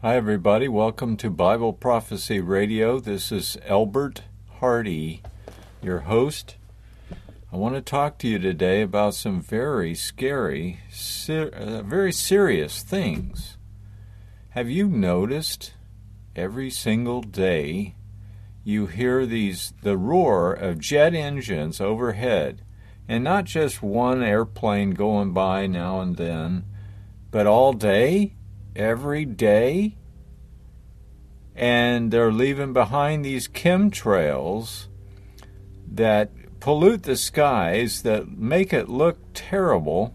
Hi, everybody. Welcome to Bible Prophecy Radio. This is Elbert Hardy, your host. I want to talk to you today about some very scary, ser- uh, very serious things. Have you noticed every single day you hear these the roar of jet engines overhead, and not just one airplane going by now and then, but all day, every day? And they're leaving behind these chemtrails that pollute the skies that make it look terrible.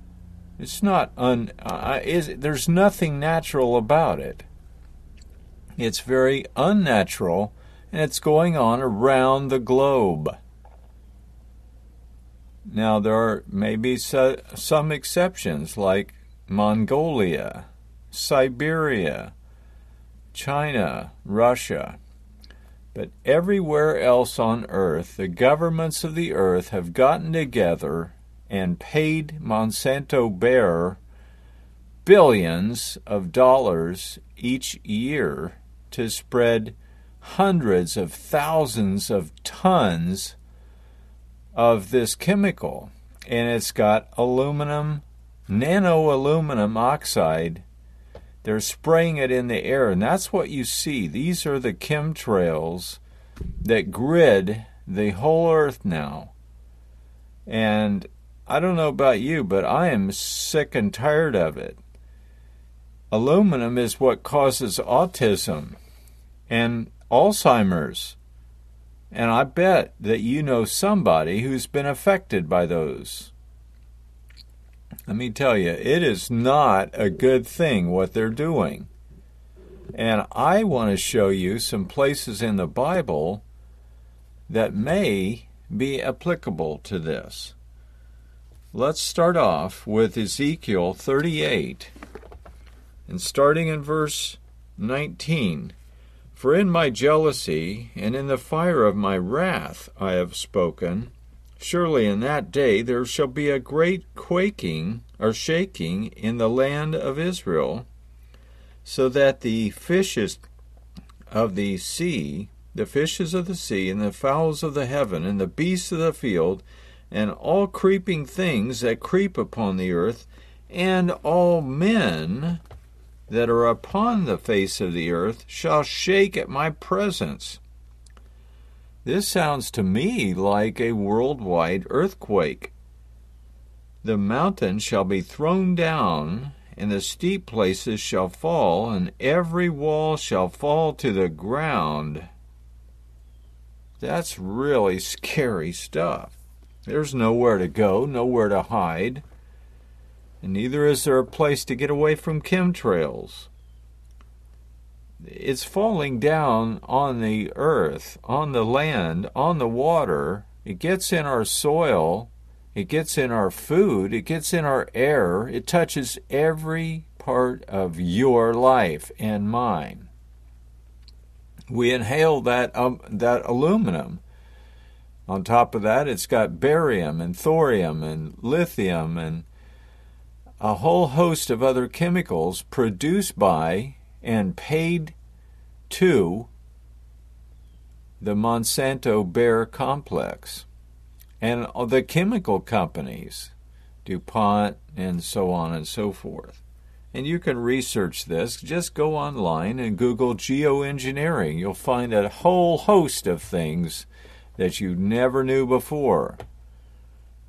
It's not un. Uh, is there's nothing natural about it. It's very unnatural, and it's going on around the globe. Now there are maybe so, some exceptions, like Mongolia, Siberia, China, Russia. But everywhere else on earth, the governments of the earth have gotten together and paid Monsanto Bayer billions of dollars each year to spread hundreds of thousands of tons of this chemical. And it's got aluminum, nano aluminum oxide they're spraying it in the air, and that's what you see. These are the chemtrails that grid the whole earth now. And I don't know about you, but I am sick and tired of it. Aluminum is what causes autism and Alzheimer's. And I bet that you know somebody who's been affected by those. Let me tell you, it is not a good thing what they're doing. And I want to show you some places in the Bible that may be applicable to this. Let's start off with Ezekiel 38 and starting in verse 19. For in my jealousy and in the fire of my wrath I have spoken, Surely in that day there shall be a great quaking or shaking in the land of Israel, so that the fishes of the sea, the fishes of the sea, and the fowls of the heaven, and the beasts of the field, and all creeping things that creep upon the earth, and all men that are upon the face of the earth shall shake at my presence. This sounds to me like a worldwide earthquake. The mountains shall be thrown down, and the steep places shall fall, and every wall shall fall to the ground. That's really scary stuff. There's nowhere to go, nowhere to hide, and neither is there a place to get away from chemtrails it's falling down on the earth, on the land, on the water. It gets in our soil. It gets in our food. It gets in our air. It touches every part of your life and mine. We inhale that um, that aluminum. On top of that, it's got barium and thorium and lithium and a whole host of other chemicals produced by and paid to the Monsanto Bayer complex and the chemical companies, DuPont and so on and so forth. And you can research this. Just go online and Google geoengineering. You'll find a whole host of things that you never knew before.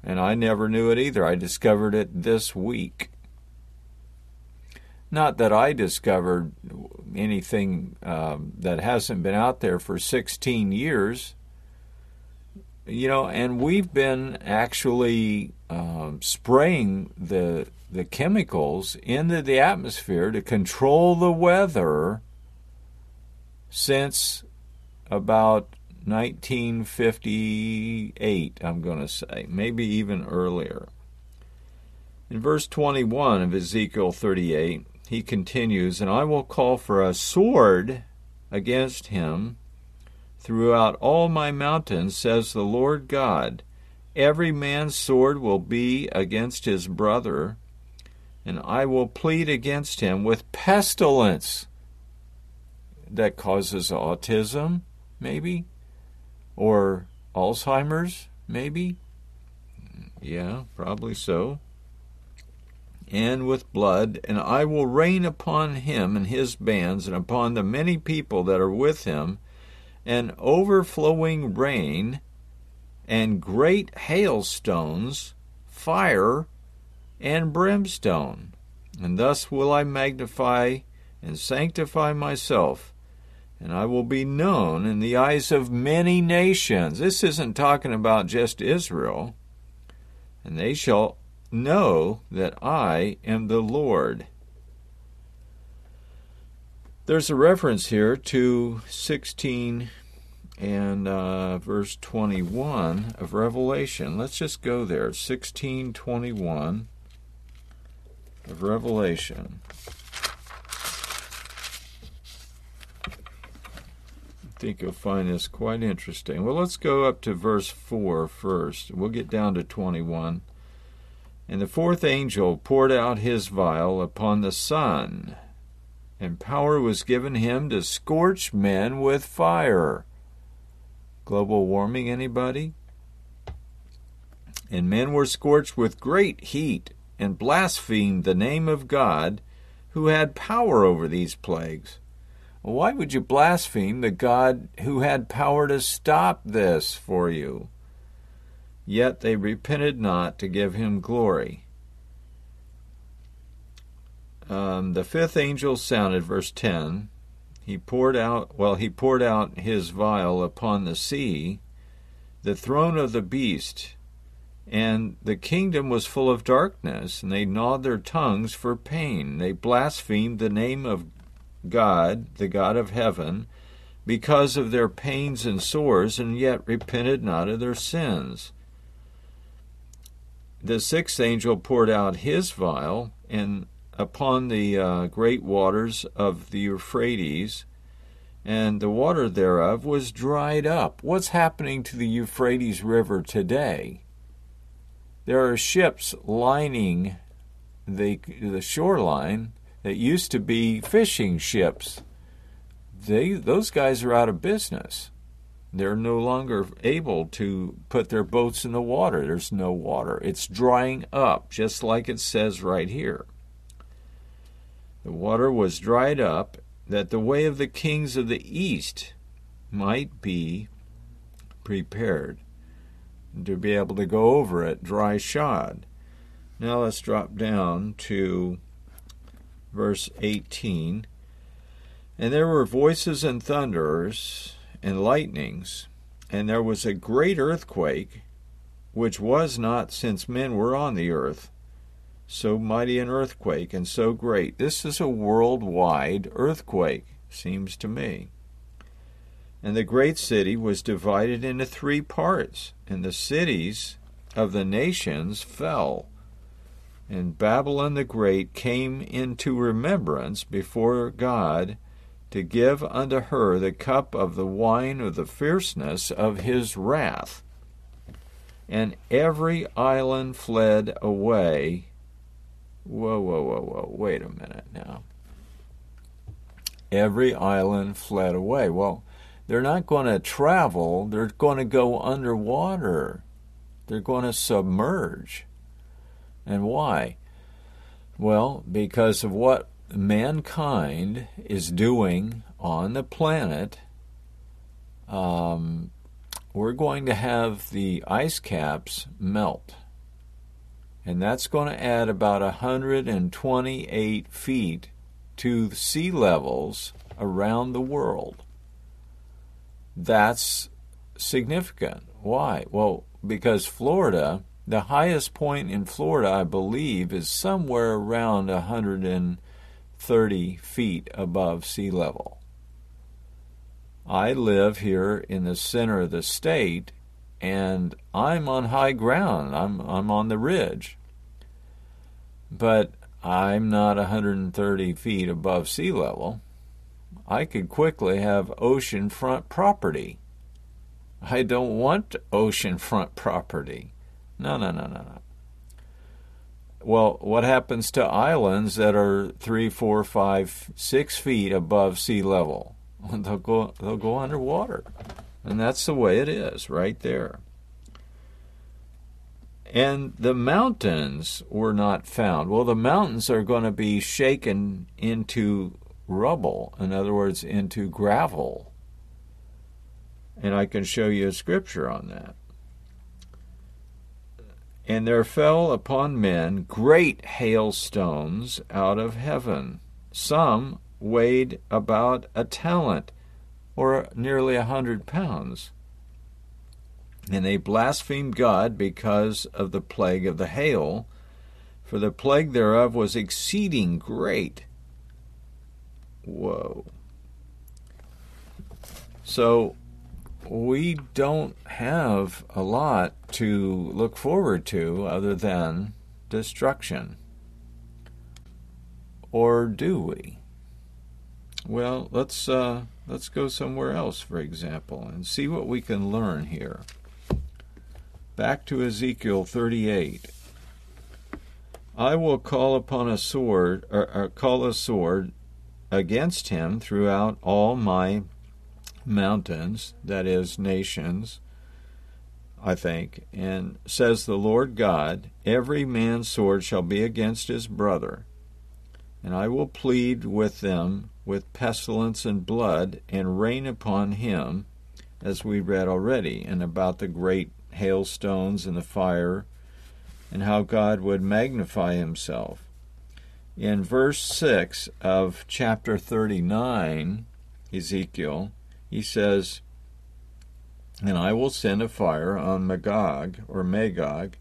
And I never knew it either. I discovered it this week. Not that I discovered anything um, that hasn't been out there for 16 years. You know, and we've been actually um, spraying the the chemicals into the atmosphere to control the weather since about 1958, I'm going to say, maybe even earlier. In verse 21 of Ezekiel 38, he continues, And I will call for a sword against him throughout all my mountains, says the Lord God. Every man's sword will be against his brother, and I will plead against him with pestilence. that causes autism, maybe? Or Alzheimer's, maybe? Yeah, probably so. And with blood, and I will rain upon him and his bands, and upon the many people that are with him, an overflowing rain, and great hailstones, fire, and brimstone. And thus will I magnify and sanctify myself, and I will be known in the eyes of many nations. This isn't talking about just Israel. And they shall know that I am the Lord. There's a reference here to 16 and uh, verse 21 of Revelation. Let's just go there. 1621 of Revelation. I think you'll find this quite interesting. Well, let's go up to verse 4 first. We'll get down to 21. And the fourth angel poured out his vial upon the sun, and power was given him to scorch men with fire. Global warming, anybody? And men were scorched with great heat and blasphemed the name of God who had power over these plagues. Why would you blaspheme the God who had power to stop this for you? Yet they repented not to give him glory. Um, the fifth angel sounded, verse 10. He poured out, well, he poured out his vial upon the sea, the throne of the beast, and the kingdom was full of darkness, and they gnawed their tongues for pain. They blasphemed the name of God, the God of heaven, because of their pains and sores, and yet repented not of their sins. The sixth angel poured out his vial, and upon the uh, great waters of the Euphrates, and the water thereof was dried up. What's happening to the Euphrates River today? There are ships lining the, the shoreline that used to be fishing ships. They, those guys are out of business. They're no longer able to put their boats in the water. There's no water. It's drying up, just like it says right here. The water was dried up, that the way of the kings of the east might be prepared to be able to go over it dry shod. Now let's drop down to verse 18. And there were voices and thunders and lightnings, and there was a great earthquake, which was not since men were on the earth so mighty an earthquake and so great. This is a worldwide earthquake, seems to me. And the great city was divided into three parts, and the cities of the nations fell. And Babylon the Great came into remembrance before God to give unto her the cup of the wine of the fierceness of his wrath. And every island fled away Whoa, whoa, whoa, whoa. Wait a minute now. Every island fled away. Well, they're not going to travel, they're going to go underwater. They're going to submerge. And why? Well, because of what mankind is doing on the planet. Um, we're going to have the ice caps melt and that's going to add about 128 feet to sea levels around the world. That's significant. Why? Well, because Florida, the highest point in Florida, I believe, is somewhere around 130 feet above sea level. I live here in the center of the state, and I'm on high ground. I'm I'm on the ridge. But I'm not 130 feet above sea level. I could quickly have oceanfront property. I don't want oceanfront property. No, no, no, no, no. Well, what happens to islands that are three, four, five, six feet above sea level? they'll go they'll go underwater. And that's the way it is right there. And the mountains were not found. Well, the mountains are going to be shaken into rubble, in other words, into gravel. And I can show you a scripture on that. And there fell upon men great hailstones out of heaven. Some weighed about a talent, or nearly a hundred pounds. And they blasphemed God because of the plague of the hail, for the plague thereof was exceeding great. Whoa. So we don't have a lot to look forward to other than destruction. Or do we? Well, let's uh, let's go somewhere else, for example, and see what we can learn here. Back to Ezekiel 38. I will call upon a sword, or, or call a sword against him throughout all my mountains, that is, nations, I think, and says the Lord God, every man's sword shall be against his brother, and I will plead with them with pestilence and blood, and rain upon him, as we read already, and about the great hailstones and the fire, and how God would magnify himself. In verse 6 of chapter 39, Ezekiel, he says, And I will send a fire on Magog, or Magog,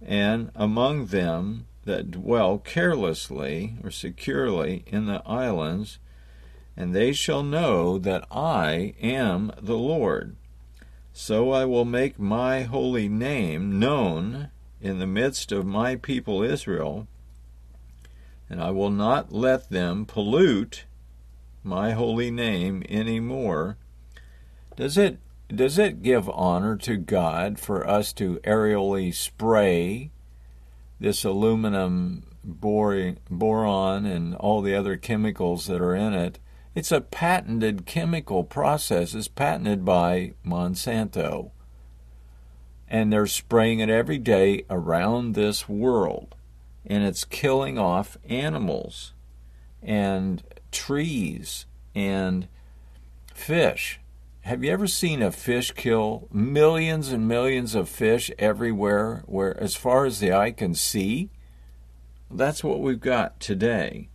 and among them that dwell carelessly or securely in the islands, and they shall know that I am the Lord. So I will make my holy name known in the midst of my people Israel, and I will not let them pollute my holy name any more. Does it does it give honor to God for us to aerially spray this aluminum boron and all the other chemicals that are in it it's a patented chemical process. It's patented by Monsanto. And they're spraying it every day around this world. And it's killing off animals and trees and fish. Have you ever seen a fish kill millions and millions of fish everywhere where as far as the eye can see? That's what we've got today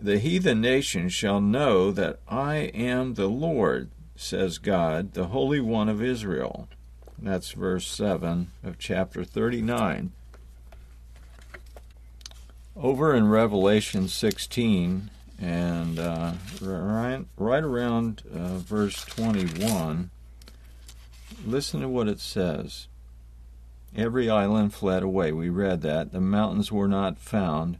the heathen nations shall know that I am the Lord, says God, the Holy One of Israel. That's verse 7 of chapter 39. Over in Revelation 16, and uh, right, right around uh, verse 21, listen to what it says. Every island fled away. We read that. The mountains were not found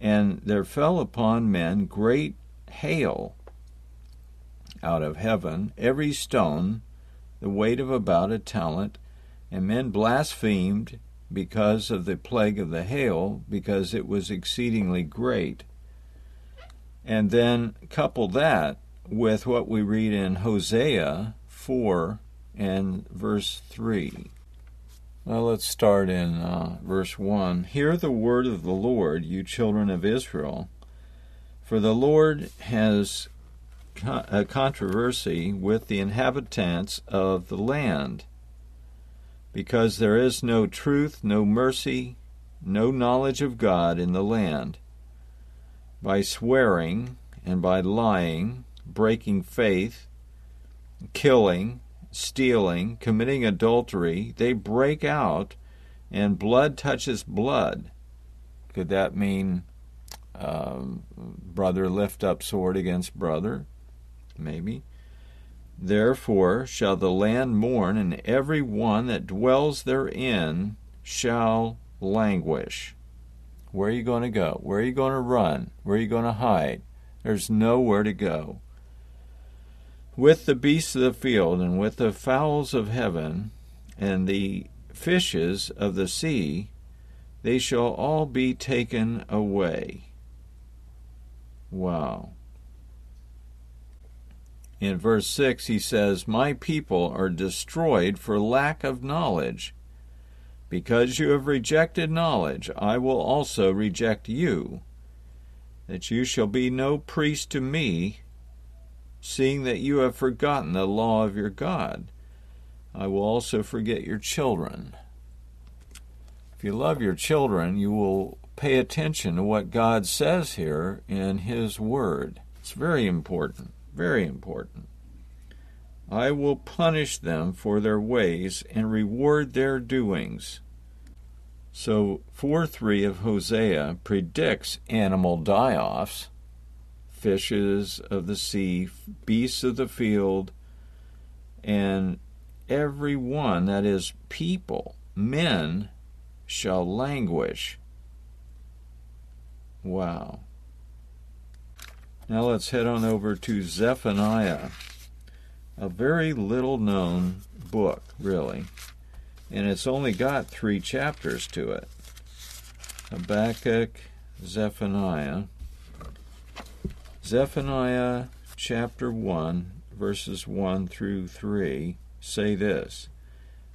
and there fell upon men great hail out of heaven, every stone, the weight of about a talent, and men blasphemed because of the plague of the hail, because it was exceedingly great. And then couple that with what we read in Hosea 4 and verse 3. Well, let's start in uh, verse 1. Hear the word of the Lord, you children of Israel. For the Lord has a controversy with the inhabitants of the land, because there is no truth, no mercy, no knowledge of God in the land. By swearing and by lying, breaking faith, killing, stealing, committing adultery, they break out and blood touches blood. Could that mean um, brother lift up sword against brother? Maybe. Therefore shall the land mourn, and every one that dwells therein shall languish. Where are you going to go? Where are you going to run? Where are you going to hide? There's nowhere to go with the beasts of the field, and with the fowls of heaven, and the fishes of the sea, they shall all be taken away. Wow. in verse 6, he says, My people are destroyed for lack of knowledge. Because you have rejected knowledge, I will also reject you, that you shall be no priest to me, seeing that you have forgotten the law of your God. I will also forget your children. If you love your children, you will pay attention to what God says here in His Word. It's very important, very important. I will punish them for their ways and reward their doings. So, 4 3 of Hosea predicts animal die offs fishes of the sea, beasts of the field, and every one that is people, men, shall languish. Wow. Now let's head on over to Zephaniah a very little known book, really. And it's only got three chapters to it Habakkuk, Zephaniah. Zephaniah chapter 1, verses 1 through 3 say this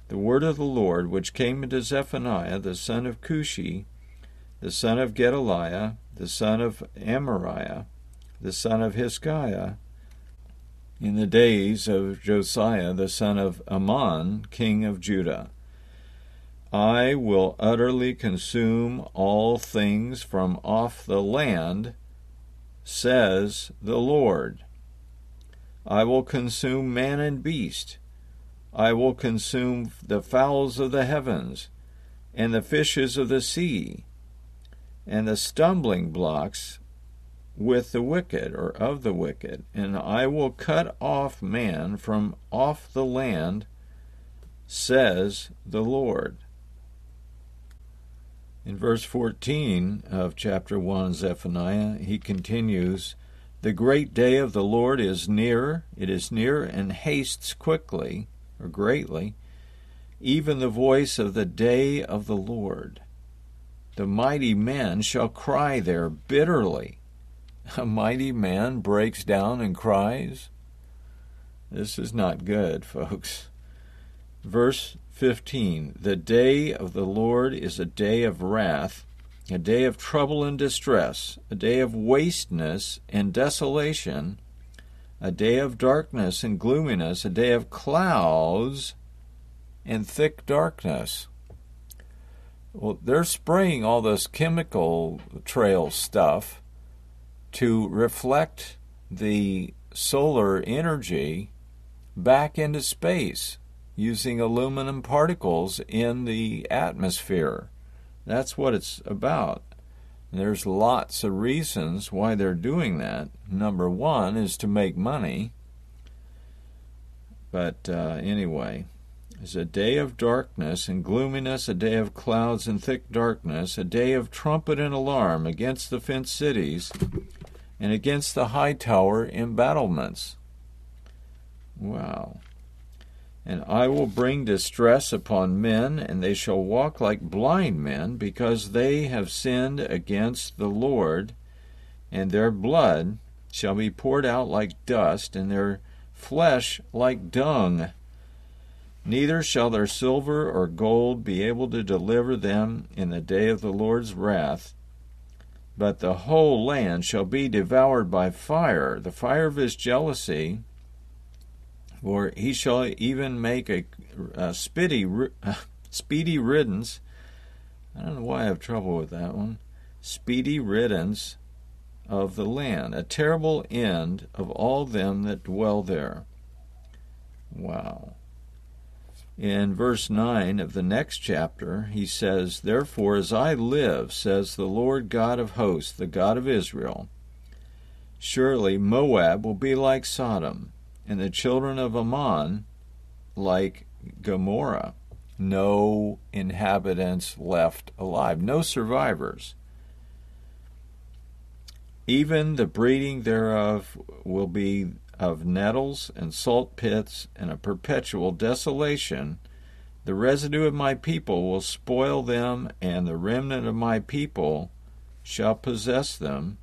The word of the Lord which came into Zephaniah, the son of Cushi, the son of Gedaliah, the son of Amariah, the son of Hizkiah, in the days of Josiah the son of Amon, king of Judah. I will utterly consume all things from off the land, says the Lord. I will consume man and beast. I will consume the fowls of the heavens, and the fishes of the sea, and the stumbling blocks with the wicked or of the wicked, and I will cut off man from off the land, says the Lord. In verse 14 of chapter 1 Zephaniah, he continues, The great day of the Lord is near, it is near and hastes quickly, or greatly, even the voice of the day of the Lord. The mighty men shall cry there bitterly a mighty man breaks down and cries? This is not good, folks. Verse 15 The day of the Lord is a day of wrath, a day of trouble and distress, a day of wasteness and desolation, a day of darkness and gloominess, a day of clouds and thick darkness. Well, they're spraying all this chemical trail stuff to reflect the solar energy back into space using aluminum particles in the atmosphere. That's what it's about. There's lots of reasons why they're doing that. Number one is to make money. But uh, anyway, it's a day of darkness and gloominess, a day of clouds and thick darkness, a day of trumpet and alarm against the fenced cities, and against the high tower embattlements. Wow. And I will bring distress upon men, and they shall walk like blind men, because they have sinned against the Lord, and their blood shall be poured out like dust, and their flesh like dung. Neither shall their silver or gold be able to deliver them in the day of the Lord's wrath, but the whole land shall be devoured by fire, the fire of his jealousy, for he shall even make a, a spitty, speedy riddance. I don't know why I have trouble with that one. Speedy riddance of the land, a terrible end of all them that dwell there. Wow. In verse 9 of the next chapter, he says, Therefore, as I live, says the Lord God of hosts, the God of Israel, surely Moab will be like Sodom, and the children of Ammon like Gomorrah. No inhabitants left alive, no survivors. Even the breeding thereof will be of nettles and salt pits and a perpetual desolation, the residue of my people will spoil them, and the remnant of my people shall possess them.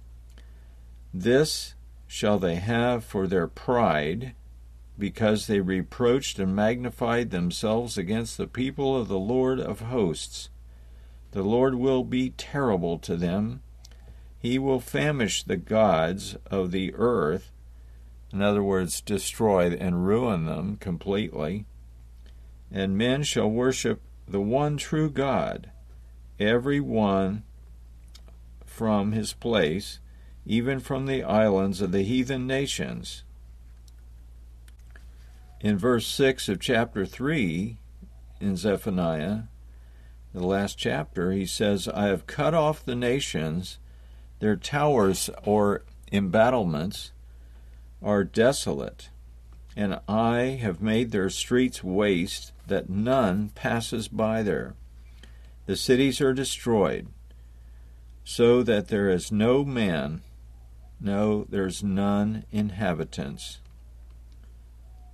This shall they have for their pride, because they reproached and magnified themselves against the people of the Lord of hosts. The Lord will be terrible to them. He will famish the gods of the earth, in other words, destroy and ruin them completely. And men shall worship the one true God, every one from his place, even from the islands of the heathen nations. In verse 6 of chapter 3 in Zephaniah, the last chapter, he says, I have cut off the nations, their towers or embattlements are desolate, and I have made their streets waste, that none passes by there. The cities are destroyed, so that there is no man, no, there's none inhabitants.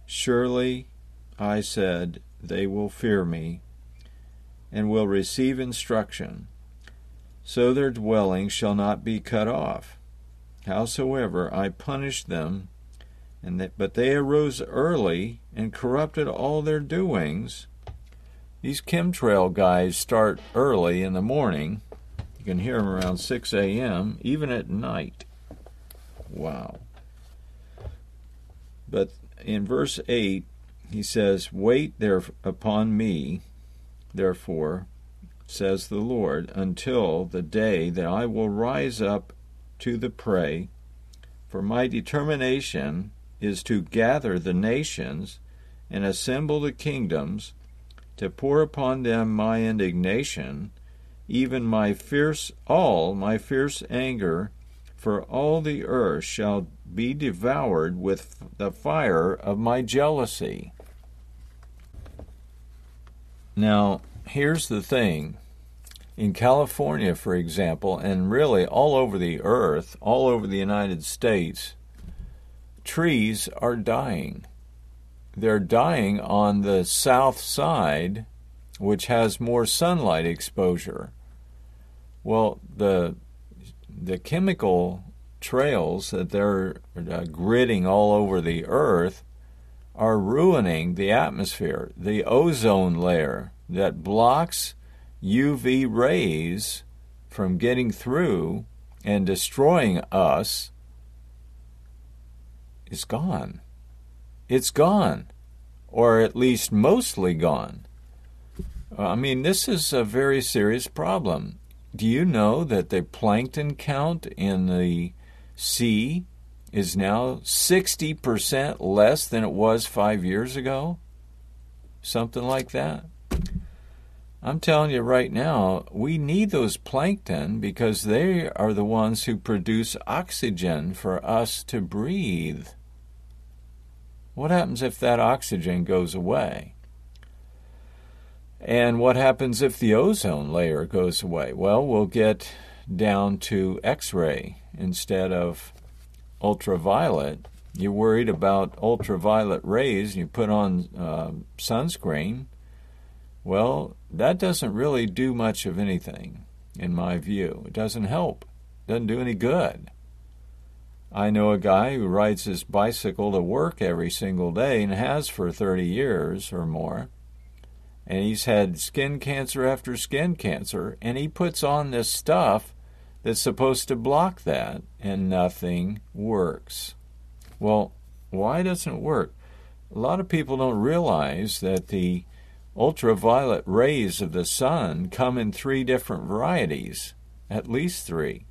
Surely, I said, they will fear me, and will receive instruction, so their dwelling shall not be cut off. Howsoever I punish them, and that, but they arose early and corrupted all their doings. These chemtrail guys start early in the morning. You can hear them around 6 a.m., even at night. Wow. But in verse 8, he says, Wait there upon me, therefore, says the Lord, until the day that I will rise up to the prey, for my determination is to gather the nations and assemble the kingdoms, to pour upon them my indignation, even my fierce, all my fierce anger, for all the earth shall be devoured with the fire of my jealousy. Now, here's the thing. In California, for example, and really all over the earth, all over the United States, trees are dying. They're dying on the south side, which has more sunlight exposure. Well, the the chemical trails that they're uh, gridding all over the earth are ruining the atmosphere, the ozone layer that blocks UV rays from getting through and destroying us is gone. It's gone, or at least mostly gone. Uh, I mean, this is a very serious problem. Do you know that the plankton count in the sea is now 60% less than it was five years ago? Something like that. I'm telling you right now, we need those plankton because they are the ones who produce oxygen for us to breathe. What happens if that oxygen goes away? And what happens if the ozone layer goes away? Well, we'll get down to X ray instead of ultraviolet. You're worried about ultraviolet rays, and you put on uh, sunscreen. Well, that doesn't really do much of anything, in my view. It doesn't help, it doesn't do any good. I know a guy who rides his bicycle to work every single day and has for 30 years or more. And he's had skin cancer after skin cancer, and he puts on this stuff that's supposed to block that, and nothing works. Well, why doesn't it work? A lot of people don't realize that the ultraviolet rays of the sun come in three different varieties, at least three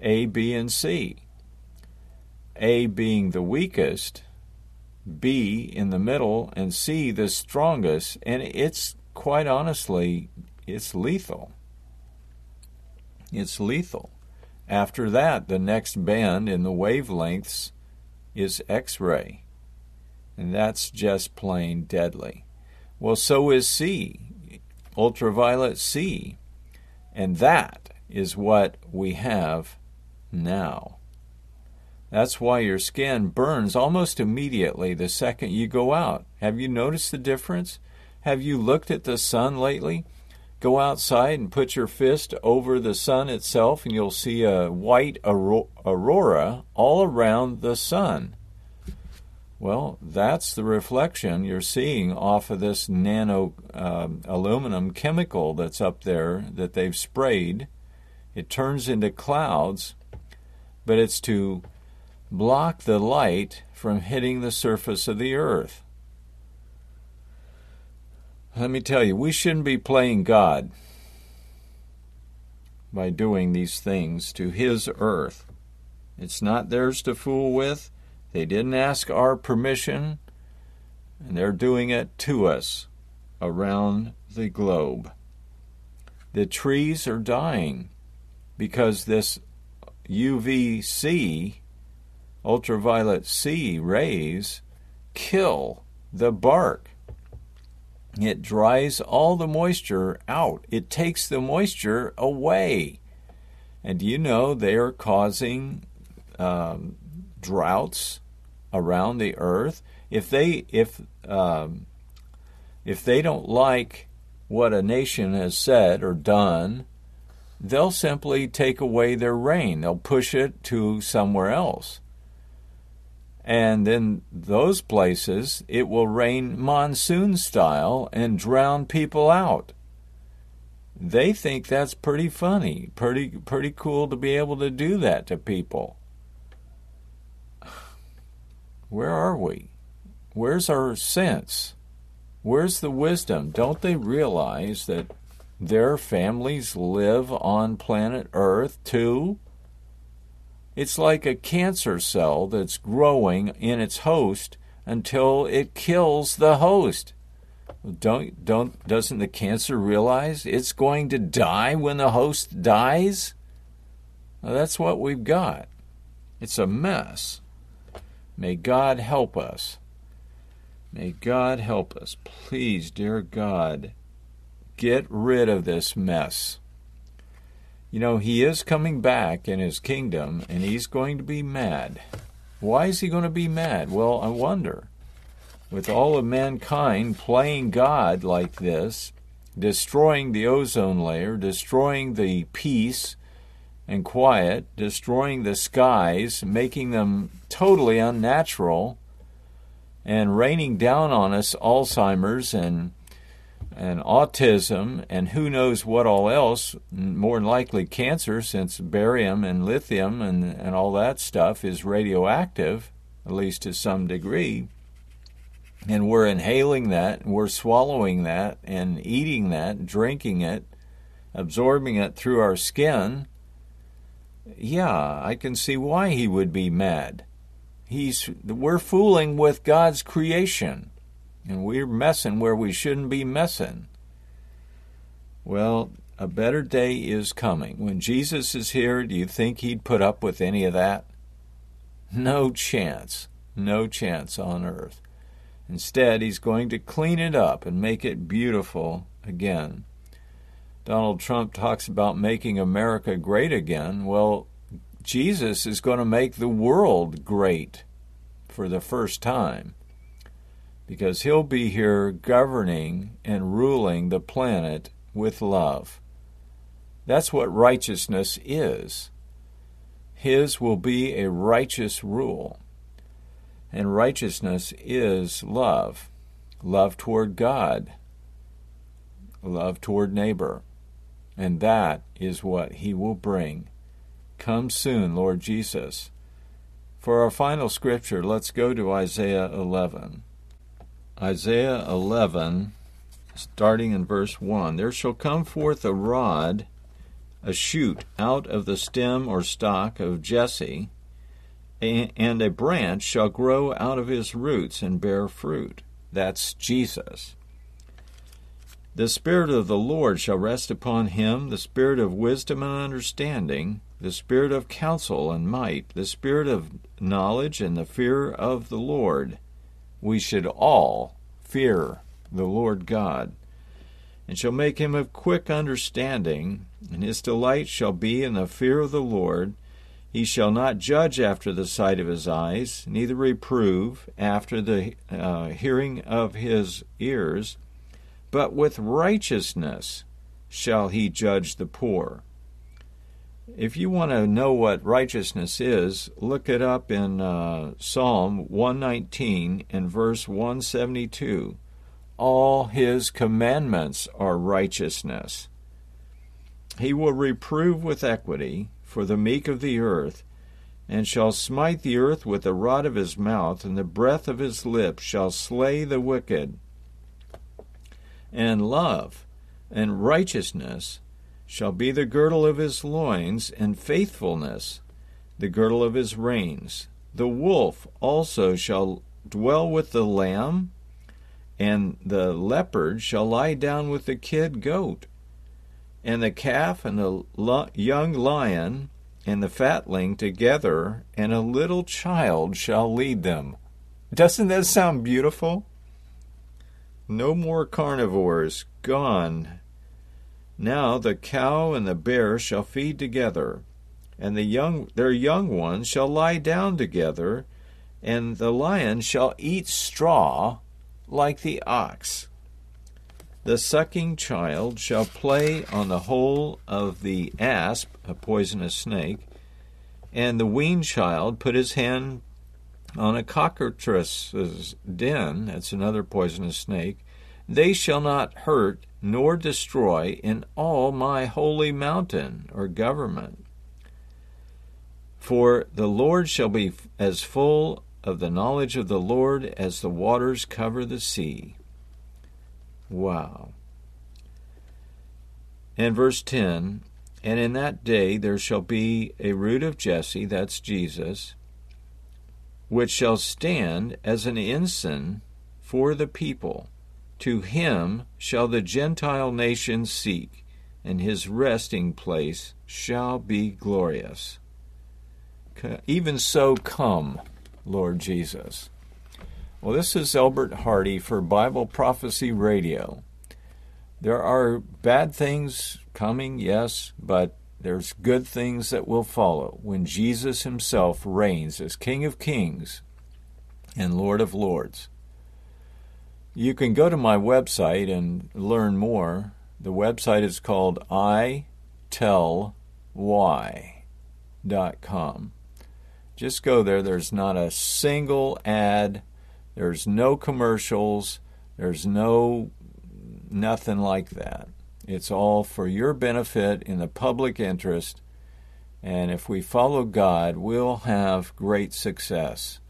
A, B, and C. A being the weakest, B in the middle, and C the strongest. And it's quite honestly, it's lethal. It's lethal. After that, the next band in the wavelengths is X ray. And that's just plain deadly. Well, so is C, ultraviolet C. And that is what we have now. That's why your skin burns almost immediately the second you go out. Have you noticed the difference? Have you looked at the sun lately? Go outside and put your fist over the sun itself, and you'll see a white aurora all around the sun. Well, that's the reflection you're seeing off of this nano um, aluminum chemical that's up there that they've sprayed. It turns into clouds, but it's to block the light from hitting the surface of the earth. Let me tell you, we shouldn't be playing God by doing these things to His earth. It's not theirs to fool with. They didn't ask our permission, and they're doing it to us around the globe. The trees are dying because this UVC, ultraviolet C rays, kill the bark. It dries all the moisture out. It takes the moisture away. And you know they are causing um, droughts around the earth? If they if um, if they don't like what a nation has said or done, they'll simply take away their rain. They'll push it to somewhere else. And in those places, it will rain monsoon style and drown people out. They think that's pretty funny, pretty pretty cool to be able to do that to people. Where are we? Where's our sense? Where's the wisdom? Don't they realize that their families live on planet Earth too? It's like a cancer cell that's growing in its host until it kills the host. Don't don't doesn't the cancer realize it's going to die when the host dies? Well, that's what we've got. It's a mess. May God help us. May God help us. Please, dear God, get rid of this mess. You know, he is coming back in his kingdom, and he's going to be mad. Why is he going to be mad? Well, I wonder. With all of mankind playing God like this, destroying the ozone layer, destroying the peace and quiet, destroying the skies, making them totally unnatural, and raining down on us Alzheimer's and and autism and who knows what all else, more than likely cancer, since barium and lithium and, and all that stuff is radioactive, at least to some degree. And we're inhaling that, we're swallowing that, and eating that, drinking it, absorbing it through our skin. Yeah, I can see why he would be mad. He's we're fooling with God's creation. And we're messing where we shouldn't be messing. Well, a better day is coming. When Jesus is here, do you think he'd put up with any of that? No chance. No chance on earth. Instead, he's going to clean it up and make it beautiful again. Donald Trump talks about making America great again. Well, Jesus is going to make the world great for the first time because he'll be here governing and ruling the planet with love. That's what righteousness is. His will be a righteous rule. And righteousness is love love toward God, love toward neighbor. And that is what he will bring. Come soon, Lord Jesus. For our final scripture, let's go to Isaiah 11. Isaiah 11, starting in verse 1 There shall come forth a rod, a shoot out of the stem or stock of Jesse, and a branch shall grow out of his roots and bear fruit. That's Jesus. The Spirit of the Lord shall rest upon him, the Spirit of wisdom and understanding, the Spirit of counsel and might, the Spirit of knowledge and the fear of the Lord we should all fear the Lord God, and shall make him of quick understanding, and his delight shall be in the fear of the Lord. He shall not judge after the sight of his eyes, neither reprove after the uh, hearing of his ears, but with righteousness shall he judge the poor. If you want to know what righteousness is, look it up in uh, Psalm 119 and verse 172. All his commandments are righteousness. He will reprove with equity for the meek of the earth, and shall smite the earth with the rod of his mouth, and the breath of his lips shall slay the wicked. And love and righteousness shall be the girdle of his loins, and faithfulness the girdle of his reins. The wolf also shall dwell with the lamb, and the leopard shall lie down with the kid goat, and the calf and the young lion and the fatling together, and a little child shall lead them. Doesn't that sound beautiful? No more carnivores, gone now the cow and the bear shall feed together, and the young their young ones shall lie down together, and the lion shall eat straw like the ox. The sucking child shall play on the hole of the asp, a poisonous snake, and the weaned child put his hand on a cockatrice's den, that's another poisonous snake. They shall not hurt nor destroy in all my holy mountain or government. For the Lord shall be as full of the knowledge of the Lord as the waters cover the sea. Wow. And verse 10 And in that day there shall be a root of Jesse, that's Jesus, which shall stand as an ensign for the people. To him shall the Gentile nations seek, and his resting place shall be glorious. Even so, come, Lord Jesus. Well, this is Elbert Hardy for Bible Prophecy Radio. There are bad things coming, yes, but there's good things that will follow when Jesus himself reigns as King of Kings and Lord of Lords. You can go to my website and learn more. The website is called itellwhy.com. Just go there. There's not a single ad, there's no commercials, there's no nothing like that. It's all for your benefit in the public interest. And if we follow God, we'll have great success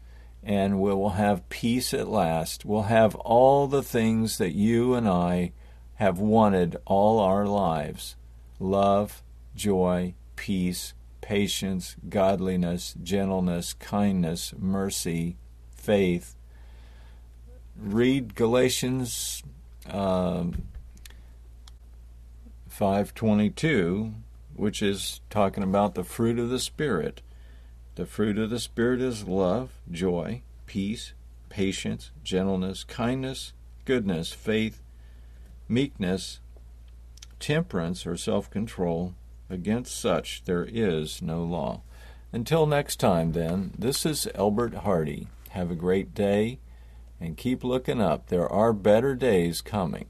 and we will have peace at last. We'll have all the things that you and I have wanted all our lives love, joy, peace, patience, godliness, gentleness, kindness, mercy, faith. Read Galatians um, 5:22, which is talking about the fruit of the spirit. The fruit of the Spirit is love, joy, peace, patience, gentleness, kindness, goodness, faith, meekness, temperance, or self control. Against such there is no law. Until next time, then, this is Elbert Hardy. Have a great day and keep looking up. There are better days coming.